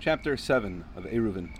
Chapter 7 of Eruvin.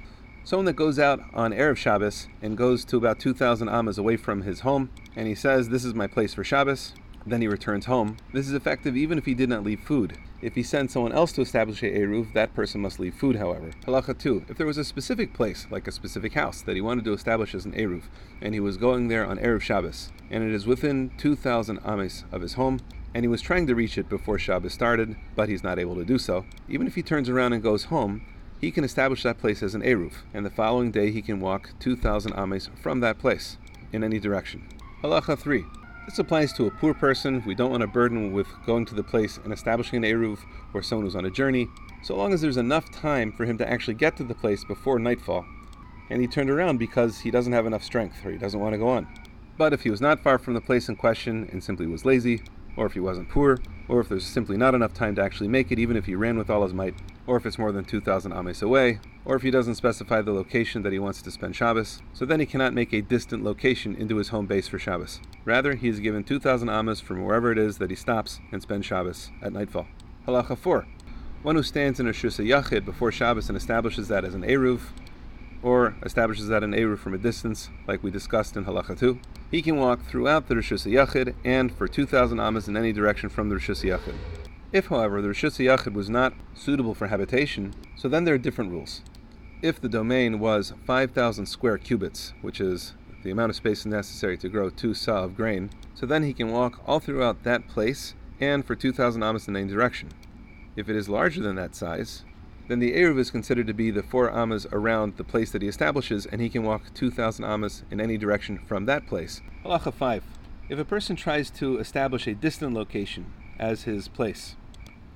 Someone that goes out on Erev Shabbos and goes to about 2,000 amas away from his home, and he says, This is my place for Shabbos, then he returns home. This is effective even if he did not leave food. If he sends someone else to establish a Eruv, that person must leave food, however. Halacha 2. If there was a specific place, like a specific house, that he wanted to establish as an Eruv, and he was going there on Erev Shabbos, and it is within 2,000 amas of his home, and he was trying to reach it before Shabbos started, but he's not able to do so. Even if he turns around and goes home, he can establish that place as an Eruv, and the following day he can walk 2,000 amas from that place, in any direction. Halacha 3. This applies to a poor person we don't want to burden with going to the place and establishing an Eruv, or someone who's on a journey, so long as there's enough time for him to actually get to the place before nightfall, and he turned around because he doesn't have enough strength or he doesn't want to go on. But if he was not far from the place in question and simply was lazy, or if he wasn't poor, or if there's simply not enough time to actually make it, even if he ran with all his might, or if it's more than 2,000 amas away, or if he doesn't specify the location that he wants to spend Shabbos, so then he cannot make a distant location into his home base for Shabbos. Rather, he is given 2,000 amas from wherever it is that he stops and spends Shabbos at nightfall. Halacha 4. One who stands in a Rishus Yachid before Shabbos and establishes that as an Eruv, or establishes that an Eruv from a distance, like we discussed in Halacha 2, he can walk throughout the Rishus Yachid and for 2,000 amas in any direction from the Rishus Yachid. If, however, the Rishus Yachid was not suitable for habitation, so then there are different rules. If the domain was 5,000 square cubits, which is the amount of space necessary to grow two sa of grain, so then he can walk all throughout that place and for 2,000 amas in any direction. If it is larger than that size, then the Eruv is considered to be the four amas around the place that he establishes, and he can walk 2,000 amas in any direction from that place. Halacha 5. If a person tries to establish a distant location as his place,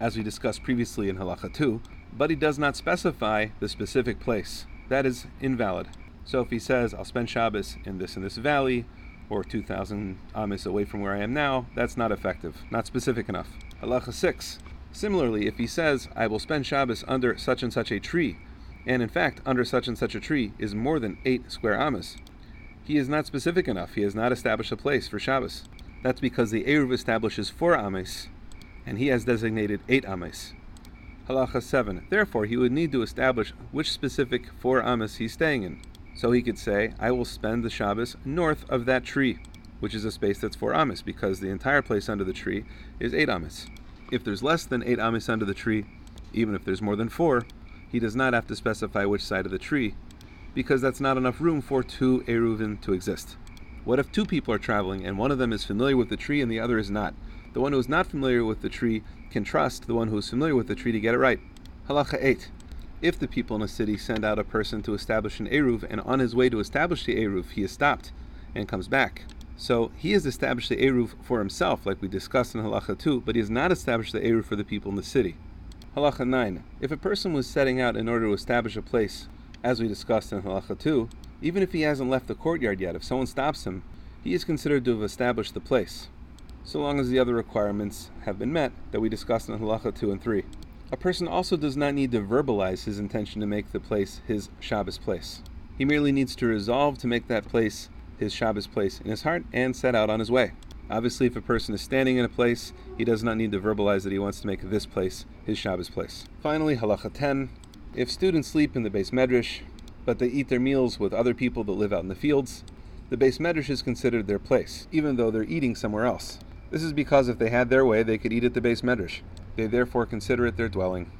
as we discussed previously in Halacha 2, but he does not specify the specific place, that is invalid. So if he says, I'll spend Shabbos in this and this valley, or 2,000 amas away from where I am now, that's not effective, not specific enough. Halacha 6. Similarly, if he says, I will spend Shabbos under such and such a tree, and in fact, under such and such a tree is more than eight square amas, he is not specific enough. He has not established a place for Shabbos. That's because the Eruv establishes four amas, and he has designated eight amas. Halacha 7. Therefore, he would need to establish which specific four amas he's staying in. So he could say, I will spend the Shabbos north of that tree, which is a space that's four amas, because the entire place under the tree is eight amas. If there's less than eight amas under the tree, even if there's more than four, he does not have to specify which side of the tree, because that's not enough room for two eruvin to exist. What if two people are traveling and one of them is familiar with the tree and the other is not? The one who is not familiar with the tree can trust the one who is familiar with the tree to get it right. Halacha 8. If the people in a city send out a person to establish an Eruv, and on his way to establish the Eruv, he is stopped and comes back, so he has established the Eruv for himself, like we discussed in Halacha 2, but he has not established the Eruv for the people in the city. Halacha 9. If a person was setting out in order to establish a place, as we discussed in Halacha 2, even if he hasn't left the courtyard yet, if someone stops him, he is considered to have established the place, so long as the other requirements have been met that we discussed in Halacha 2 and 3. A person also does not need to verbalize his intention to make the place his Shabbos place. He merely needs to resolve to make that place his Shabbos place in his heart and set out on his way. Obviously, if a person is standing in a place, he does not need to verbalize that he wants to make this place his Shabbos place. Finally, halacha 10. If students sleep in the beis medrash, but they eat their meals with other people that live out in the fields, the beis medrash is considered their place, even though they're eating somewhere else. This is because if they had their way, they could eat at the beis medrash. They therefore consider it their dwelling.